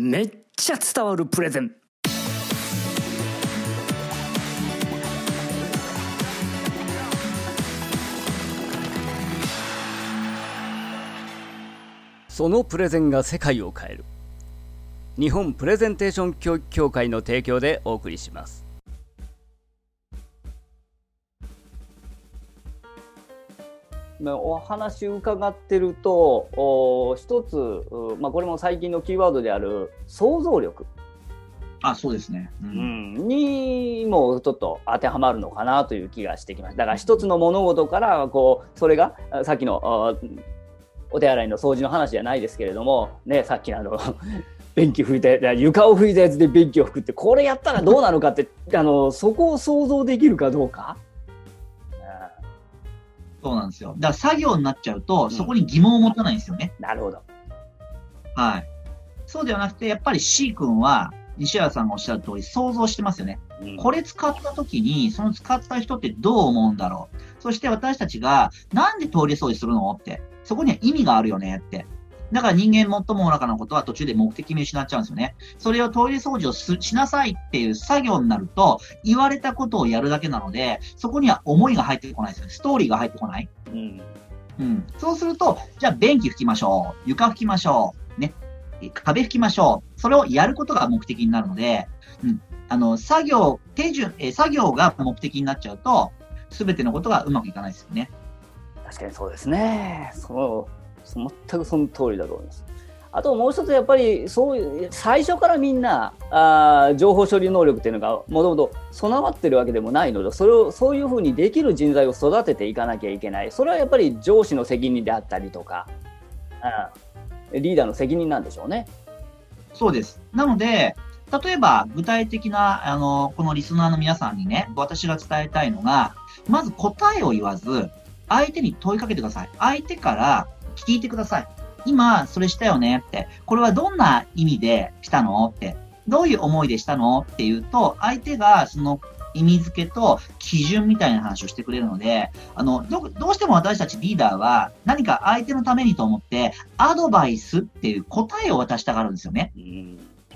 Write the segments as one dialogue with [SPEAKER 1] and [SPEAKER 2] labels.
[SPEAKER 1] めっちゃ伝わるプレゼン。そのプレゼンが世界を変える。日本プレゼンテーション教育協会の提供でお送りします。お話伺ってるとお一つ、まあ、これも最近のキーワードである想像力。
[SPEAKER 2] あそうですね、
[SPEAKER 1] うん、にもちょっと当てはまるのかなという気がしてきましただから一つの物事からこうそれがさっきのお手洗いの掃除の話じゃないですけれども、ね、さっきのあの 便器拭いて床を拭いたやつで便器を拭くってこれやったらどうなのかってあのそこを想像できるかどうか。
[SPEAKER 2] そうなんですよ。だから作業になっちゃうと、そこに疑問を持たないんですよね。
[SPEAKER 1] なるほど。
[SPEAKER 2] はい。そうではなくて、やっぱり C 君は、西原さんがおっしゃる通り、想像してますよね。うん、これ使った時に、その使った人ってどう思うんだろう。そして私たちが、なんでトイレ掃除するのって。そこには意味があるよねって。だから人間最も愚かなことは途中で目的見失っちゃうんですよね。それをトイレ掃除をしなさいっていう作業になると、言われたことをやるだけなので、そこには思いが入ってこないですよね。ストーリーが入ってこない。うん。うん。そうすると、じゃあ便器拭きましょう。床拭きましょう。ね。壁拭きましょう。それをやることが目的になるので、うん。あの、作業、手順、え作業が目的になっちゃうと、すべてのことがうまくいかないですよね。
[SPEAKER 1] 確かにそうですね。そう全くその通りだと思います。あともう一つやっぱりそういう最初からみんなあ情報処理能力っていうのがもともと備わってるわけでもないのでそれをそういうふうにできる人材を育てていかなきゃいけないそれはやっぱり上司の責任であったりとか、うん、リーダーの責任なんでしょうね。
[SPEAKER 2] そうですなので例えば具体的なあのこのリスナーの皆さんにね私が伝えたいのがまず答えを言わず相手に問いかけてください。相手から聞いてください。今、それしたよね？って。これはどんな意味でしたの？って。どういう思いでしたの？っていうと、相手がその意味付けと基準みたいな話をしてくれるので、あの、ど、どうしても私たちリーダーは何か相手のためにと思ってアドバイスっていう答えを渡したがるんですよね。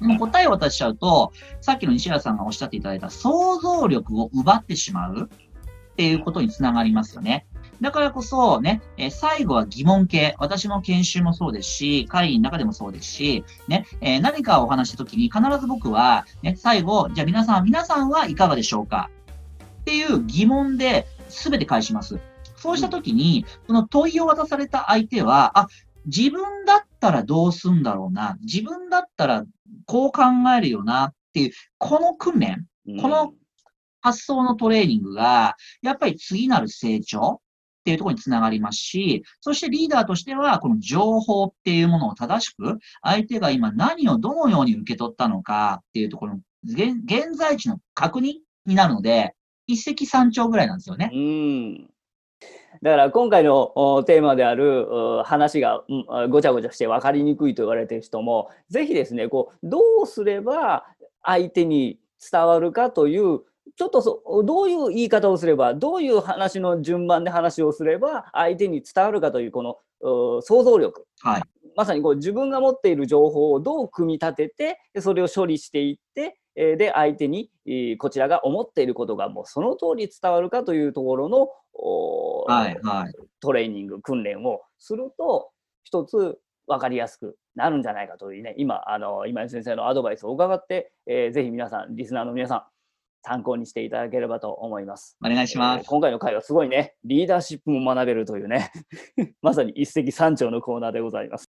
[SPEAKER 2] もう答えを渡しちゃうと、さっきの西原さんがおっしゃっていただいた想像力を奪ってしまうっていうことにつながりますよね。だからこそね、えー、最後は疑問系。私も研修もそうですし、会議の中でもそうですし、ね、えー、何かをお話したときに必ず僕は、ね、最後、じゃあ皆さん、皆さんはいかがでしょうか？っていう疑問で全て返します。そうしたときに、その問いを渡された相手は、あ、自分だったらどうすんだろうな。自分だったらこう考えるよなっていう、この訓練、この発想のトレーニングが、やっぱり次なる成長、っていうところにつながりますし、そしてリーダーとしては、この情報っていうものを正しく、相手が今何をどのように受け取ったのかっていうところの現在地の確認になるので、一石三鳥ぐらいなんですよね。
[SPEAKER 1] うだから今回のテーマである話がごちゃごちゃして分かりにくいと言われている人も、ぜひですね、こうどうすれば相手に伝わるかというちょっとそどういう言い方をすればどういう話の順番で話をすれば相手に伝わるかというこの想像力、
[SPEAKER 2] はい、
[SPEAKER 1] まさにこう自分が持っている情報をどう組み立ててそれを処理していってで相手にこちらが思っていることがもうその通り伝わるかというところの、
[SPEAKER 2] はいはい、
[SPEAKER 1] トレーニング訓練をすると一つ分かりやすくなるんじゃないかというね今あの今井先生のアドバイスを伺って、えー、ぜひ皆さんリスナーの皆さん参考にしていただければと思います。
[SPEAKER 2] お願いします。
[SPEAKER 1] えー、今回の回はすごいね、リーダーシップも学べるというね、まさに一石三鳥のコーナーでございます。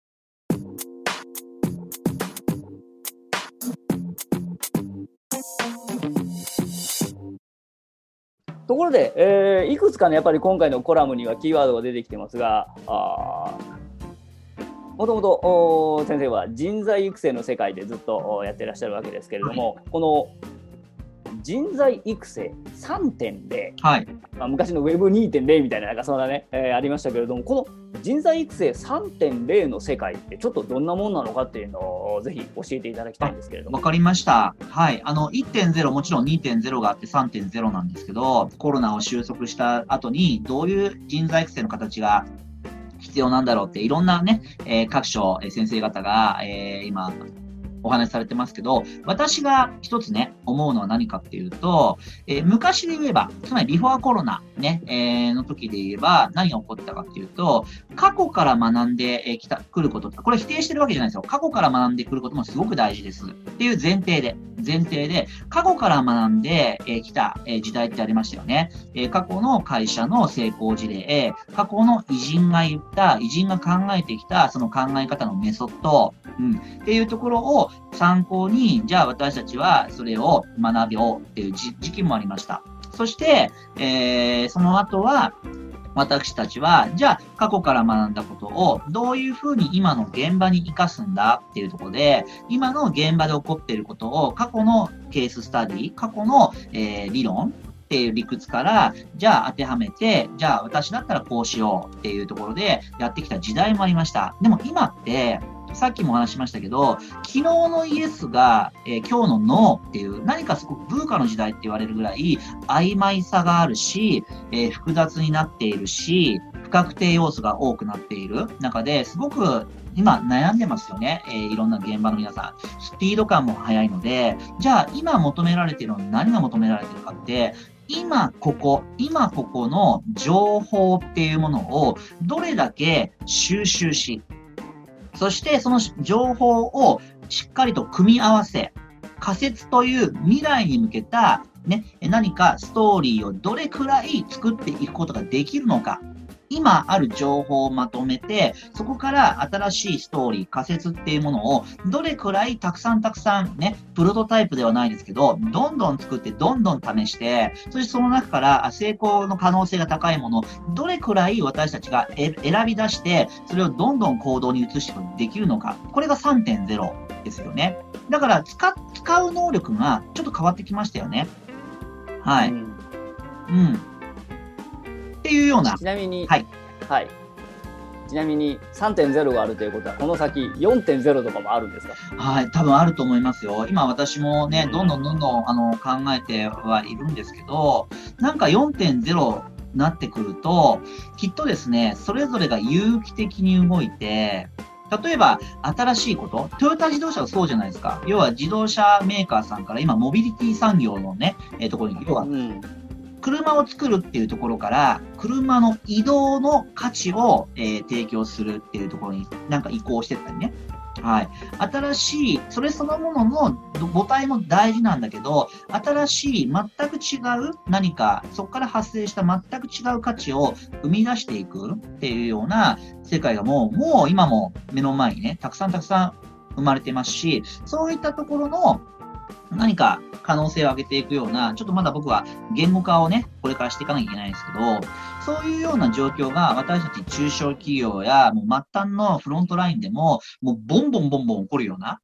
[SPEAKER 1] ところで、えー、いくつかね、やっぱり今回のコラムにはキーワードが出てきてますが、あもともと先生は人材育成の世界でずっとやってらっしゃるわけですけれども、はい、この人材育成3.0、
[SPEAKER 2] はい
[SPEAKER 1] まあ、昔の Web2.0 みたいななんかそんなね、えー、ありましたけれどもこの人材育成3.0の世界ってちょっとどんなもんなのかっていうのをぜひ教えていただきたいんですけれども。
[SPEAKER 2] わかりました。はい。あの、1.0もちろん2.0があって3.0なんですけど、コロナを収束した後にどういう人材育成の形が必要なんだろうっていろんなね、えー、各所、えー、先生方が、えー、今お話しされてますけど、私が一つね、思うのは何かっていうと、えー、昔で言えば、つまりビフォアコロナね、えー、の時で言えば、何が起こったかっていうと、過去から学んできた、来ることこれ否定してるわけじゃないですよ。過去から学んでくることもすごく大事です。っていう前提で、前提で、過去から学んできた時代ってありましたよね。過去の会社の成功事例、過去の偉人が言った、偉人が考えてきた、その考え方のメソッド、うん、っていうところを参考に、じゃあ私たちはそれを学びようっていう時期もありました。そして、えー、その後は、私たちは、じゃあ過去から学んだことをどういうふうに今の現場に活かすんだっていうところで、今の現場で起こっていることを過去のケーススタディ、過去の、えー、理論っていう理屈から、じゃあ当てはめて、じゃあ私だったらこうしようっていうところでやってきた時代もありました。でも今って、さっきも話しましたけど、昨日のイエスが、えー、今日のノーっていう、何かすごく文化の時代って言われるぐらい曖昧さがあるし、えー、複雑になっているし、不確定要素が多くなっている中ですごく今悩んでますよね。えー、いろんな現場の皆さん。スピード感も速いので、じゃあ今求められているのは何が求められているかって、今ここ、今ここの情報っていうものをどれだけ収集し、そしてその情報をしっかりと組み合わせ、仮説という未来に向けたね、何かストーリーをどれくらい作っていくことができるのか。今ある情報をまとめて、そこから新しいストーリー、仮説っていうものを、どれくらいたくさんたくさんね、プロトタイプではないですけど、どんどん作って、どんどん試して、そしてその中から成功の可能性が高いもの、どれくらい私たちが選び出して、それをどんどん行動に移してできるのか。これが3.0ですよね。だから使、使う能力がちょっと変わってきましたよね。はい。うん、うんっていうような。
[SPEAKER 1] ちなみに、
[SPEAKER 2] はい。
[SPEAKER 1] はい。ちなみに3.0があるということは、この先4.0とかもあるんですか？
[SPEAKER 2] はい、多分あると思いますよ。今私もね、どんどんどんどんあの考えてはいるんですけど、なんか4.0なってくると、きっとですね、それぞれが有機的に動いて、例えば、新しいこと、トヨタ自動車はそうじゃないですか。要は自動車メーカーさんから今、モビリティ産業のね、えー、ところに、要は、うん車を作るっていうところから、車の移動の価値を、えー、提供するっていうところになんか移行してったりね。はい。新しい、それそのものの母体も大事なんだけど、新しい、全く違う何か、そこから発生した全く違う価値を生み出していくっていうような世界がもう、もう今も目の前にね、たくさんたくさん生まれてますし、そういったところの何か可能性を上げていくような、ちょっとまだ僕は言語化をね、これからしていかなきゃいけないんですけど、そういうような状況が私たち中小企業やもう末端のフロントラインでも、もうボンボンボンボン起こるような、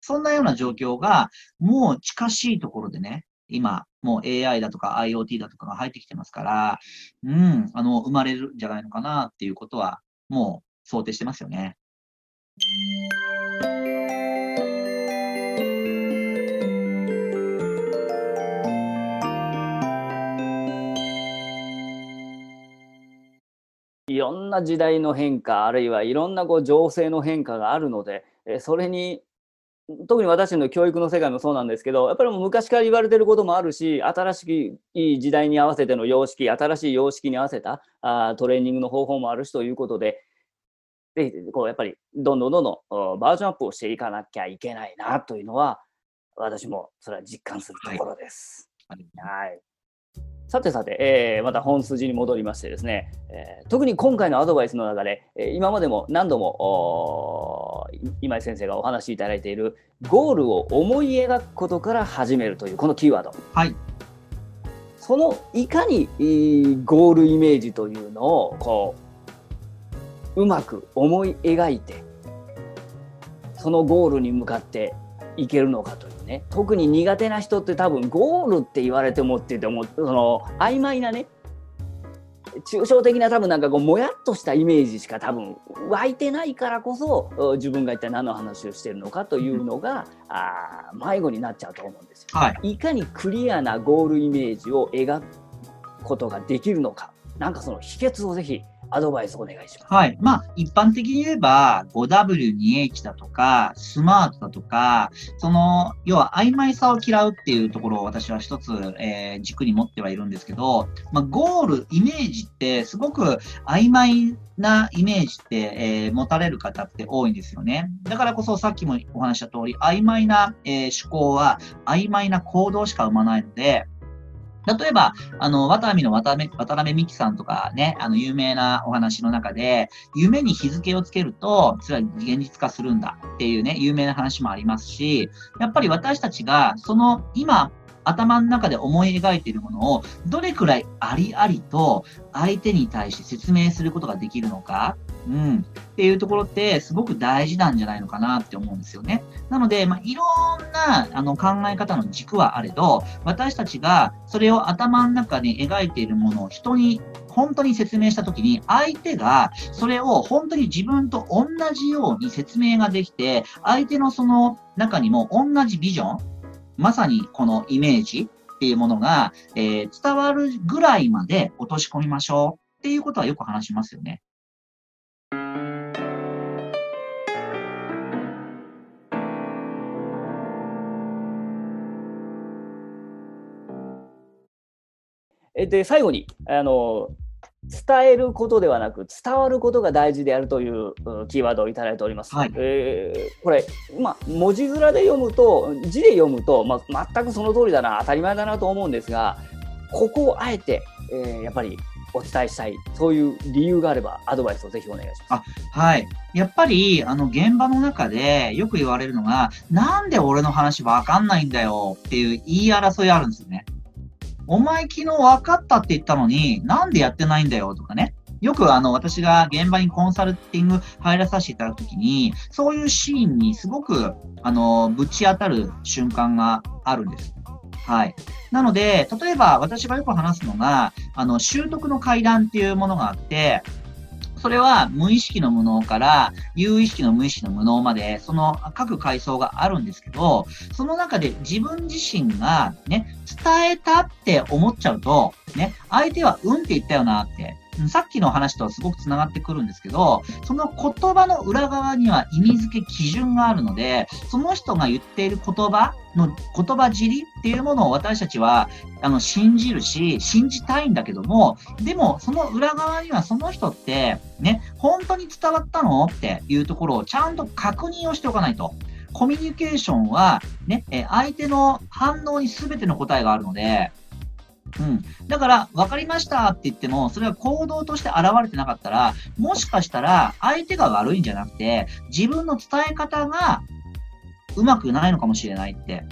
[SPEAKER 2] そんなような状況がもう近しいところでね、今、もう AI だとか IoT だとかが入ってきてますから、うん、あの、生まれるんじゃないのかなっていうことは、もう想定してますよね。
[SPEAKER 1] ろんな時代の変化あるいはいろんなこう情勢の変化があるのでそれに特に私の教育の世界もそうなんですけどやっぱりもう昔から言われてることもあるし新しい時代に合わせての様式新しい様式に合わせたあトレーニングの方法もあるしということででこうやっぱりどんどんどんどんバージョンアップをしていかなきゃいけないなというのは私もそれは実感するところです。はい、はいさてさて、えー、また本筋に戻りましてですね、えー、特に今回のアドバイスの中で、えー、今までも何度も今井先生がお話しいただいているゴールを思い描くことから始めるというこのキーワード。
[SPEAKER 2] はい。
[SPEAKER 1] そのいかにゴールイメージというのをこううまく思い描いてそのゴールに向かっていけるのかというね。特に苦手な人って多分ゴールって言われてもって言ってもその曖昧なね抽象的な多分なんかこうもやっとしたイメージしか多分湧いてないからこそ自分が一体何の話をしてるのかというのが、うん、あ迷子になっちゃうと思うんですよ、はい。いかにクリアなゴールイメージを描くことができるのか。なんかその秘訣をぜひアドバイスお願いします。
[SPEAKER 2] はい。まあ、一般的に言えば、5W2H だとか、スマートだとか、その、要は曖昧さを嫌うっていうところを私は一つ、えー、軸に持ってはいるんですけど、まあ、ゴール、イメージってすごく曖昧なイメージって、えー、持たれる方って多いんですよね。だからこそさっきもお話した通り、曖昧な、えー、思考は曖昧な行動しか生まないので、例えば、あの、渡辺の渡辺渡辺美樹さんとかね、あの、有名なお話の中で、夢に日付をつけると、それは現実化するんだっていうね、有名な話もありますし、やっぱり私たちが、その、今、頭の中で思い描いているものを、どれくらいありありと相手に対して説明することができるのか、うん。っていうところってすごく大事なんじゃないのかなって思うんですよね。なので、まあ、いろんなあの考え方の軸はあれど、私たちがそれを頭の中で描いているものを人に本当に説明したときに、相手がそれを本当に自分と同じように説明ができて、相手のその中にも同じビジョン、まさにこのイメージっていうものが、えー、伝わるぐらいまで落とし込みましょうっていうことはよく話しますよね。
[SPEAKER 1] で、最後に、あの、伝えることではなく伝わることが大事であるというキーワードをいただいております。はい、えー、これ、まあ、文字面で読むと字で読むと、まあ、全くその通りだな当たり前だなと思うんですがここをあえて、えー、やっぱりお伝えしたいそういう理由があればアドバイスをぜひお願いします。
[SPEAKER 2] あはい。やっぱりあの現場の中でよく言われるのがなんで俺の話わかんないんだよっていう言い争いあるんですよね。お前昨日分かったって言ったのに、なんでやってないんだよとかね。よくあの、私が現場にコンサルティング入らさせていただくときに、そういうシーンにすごく、あの、ぶち当たる瞬間があるんです。はい。なので、例えば私がよく話すのが、あの、習得の階段っていうものがあって、それは無意識の無能から有意識の無意識の無能まで、その各階層があるんですけど、その中で自分自身がね、伝えたって思っちゃうと、ね、相手はうんって言ったよな、さっきの話とはすごく繋がってくるんですけど、その言葉の裏側には意味付け基準があるので、その人が言っている言葉の言葉尻っていうものを私たちは、あの、信じるし、信じたいんだけども、でも、その裏側にはその人って、ね、本当に伝わったのっていうところをちゃんと確認をしておかないと。コミュニケーションは、ね、相手の反応に全ての答えがあるので、うん。だから、分かりましたって言っても、それは行動として現れてなかったら、もしかしたら相手が悪いんじゃなくて、自分の伝え方がうまくないのかもしれないって。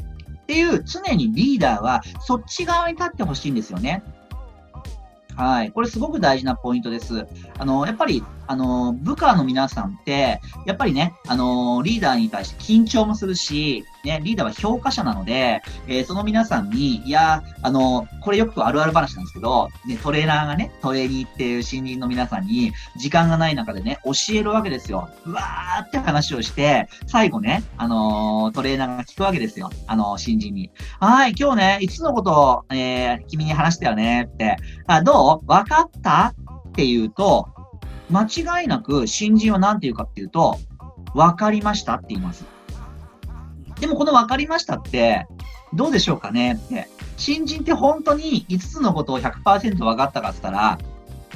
[SPEAKER 2] っていう、常にリーダーはそっち側に立ってほしいんですよね。はい。これすごく大事なポイントです。あの、やっぱり、あの、部下の皆さんって、やっぱりね、あの、リーダーに対して緊張もするし、ね、リーダーは評価者なので、えー、その皆さんに、いや、あの、これよくあるある話なんですけど、ね、トレーナーがね、トレーニーっていう新人の皆さんに、時間がない中でね、教えるわけですよ。うわーって話をして、最後ね、あのトレーナーが聞くわけですよ。あの新人に。はい、今日ね、5つのことを、えー、君に話したよねって。あ、どう？わかった？って言うと、間違いなく新人は何て言うかっていうと、わかりましたって言います。でもこの分かりましたって、どうでしょうかねって。新人って本当に5つのことを100%分かったかって言ったら、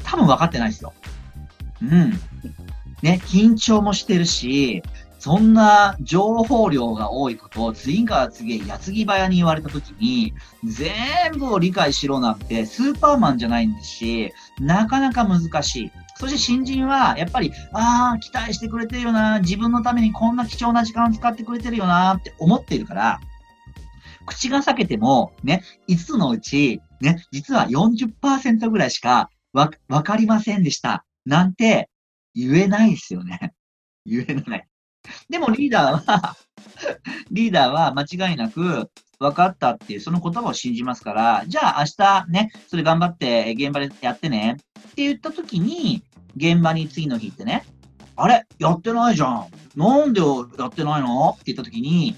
[SPEAKER 2] 多分分かってないですよ。うん。ね、緊張もしてるし、そんな情報量が多いことを次から次へ矢継ぎ早に言われた時に、全部を理解しろなんてスーパーマンじゃないんですし、なかなか難しい。そして新人は、やっぱり、ああ、期待してくれてるよな、自分のためにこんな貴重な時間使ってくれてるよなって思っているから、口が裂けても、ね、5つのうち、ね、実は40%ぐらいしかわ、わかりませんでした。なんて言えないですよね。言えない。でもリーダーはリーダーは間違いなく、分かったっていう、その言葉を信じますから、じゃあ明日ね、それ頑張って現場でやってねって言った時に、現場に次の日ってね、あれやってないじゃん。なんでやってないの？って言った時に、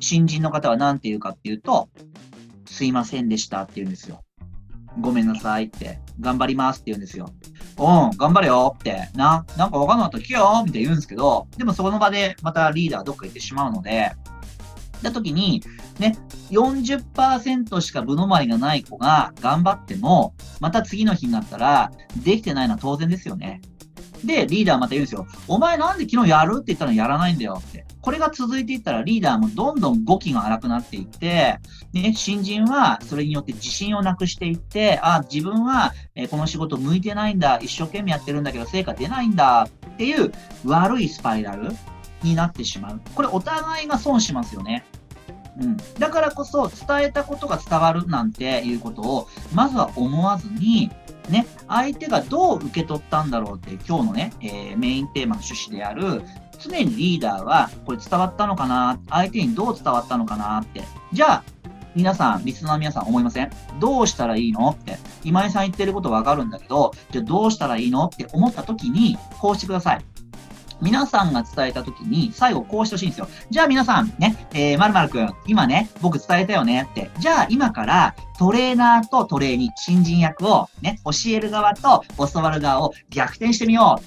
[SPEAKER 2] 新人の方は何て言うかっていうと、すいませんでしたって言うんですよ。ごめんなさいって。頑張りますって言うんですよ。うん、頑張れよって、な、なんかわかんなかったら聞けよみたいな言うんですけど、でもその場でまたリーダーどっか行ってしまうので、だ時に、ね、40%しか部止まりがない子が頑張っても、また次の日になったら、できてないのは当然ですよね。で、リーダーまた言うんですよ。お前なんで昨日やるって言ったのやらないんだよって。これが続いていったらリーダーもどんどん語気が荒くなっていって、ね、新人はそれによって自信をなくしていって、あ、自分は、この仕事向いてないんだ、一生懸命やってるんだけど成果出ないんだっていう悪いスパイラルになってしまう。これお互いが損しますよね。うん。だからこそ伝えたことが伝わるなんていうことを、まずは思わずに、ね、相手がどう受け取ったんだろうって今日のね、えーメインテーマの趣旨である、常にリーダーはこれ伝わったのかな相手にどう伝わったのかなって。じゃあ、皆さん、リスナーの皆さん思いません？どうしたらいいの？って。今井さん言ってることわかるんだけど、じゃあどうしたらいいの？って思った時に、こうしてください。皆さんが伝えた時に、最後こうしてほしいんですよ。じゃあ皆さん、ね、えー、まるまるくん、今ね、僕伝えたよねって。じゃあ今から、トレーナーとトレーニー、新人役を、ね、教える側と教わる側を逆転してみよ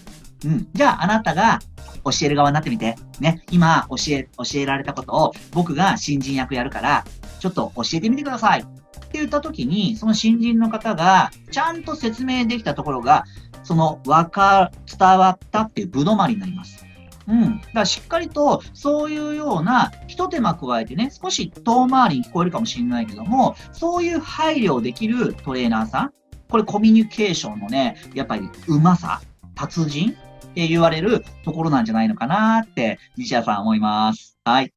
[SPEAKER 2] う。うん。じゃああなたが、教える側になってみて。ね、今、教え、教えられたことを、僕が新人役やるから、ちょっと教えてみてください。って言った時に、その新人の方が、ちゃんと説明できたところが、その、わか、伝わったっていう部止まりになります。うん。だからしっかりと、そういうような、一手間加えてね、少し遠回りに聞こえるかもしれないけども、そういう配慮できるトレーナーさん、これコミュニケーションのね、やっぱりうまさ、達人って言われるところなんじゃないのかなって、西谷さん思います。はい。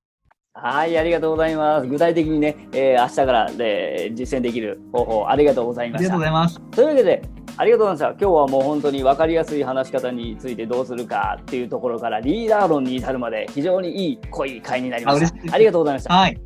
[SPEAKER 1] はい、ありがとうございます。具体的にね、えー明日からで実践できる方法、ありがとうございました
[SPEAKER 2] ありがとうご。ざいます。
[SPEAKER 1] というわけで、ありがとうございました。今日はもう本当に分かりやすい話し方についてどうするかっていうところからリーダー論に至るまで非常にいい濃い回になりました。ありがとうございました。
[SPEAKER 2] はい。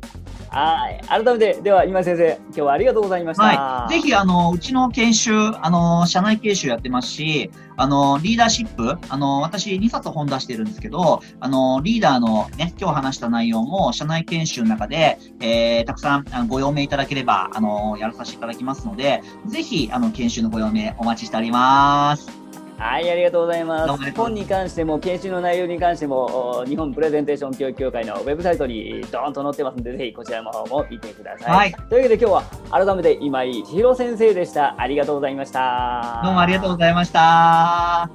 [SPEAKER 1] はい。改めて、では今先生、今日はありがとうございました。
[SPEAKER 2] はい。ぜひ、あの、うちの研修、あの、社内研修やってますし、あの、リーダーシップ、あの、私2冊本出してるんですけど、あの、リーダーのね、今日話した内容も、社内研修の中で、えー、たくさんあのご用命いただければ、あの、やらさせていただきますので、ぜひ、あの、研修のご用命お待ちしております。
[SPEAKER 1] はい、
[SPEAKER 2] ありがとうございます。
[SPEAKER 1] 本に関しても、研修の内容に関しても、お日本プレゼンテーション教育協会のウェブサイトにドーンと載ってますので、ぜひこちらの方も見てください。
[SPEAKER 2] はい
[SPEAKER 1] というわけで今日は改めて今井千尋先生でした。ありがとうございました。
[SPEAKER 2] どうもありがとうございました。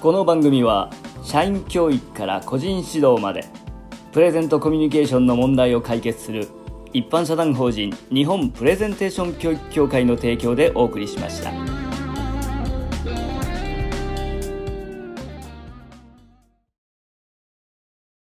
[SPEAKER 1] この番組は社員教育から個人指導までプレゼントコミュニケーションの問題を解決する一般社団法人日本プレゼンテーション教育協会の提供でお送りしました。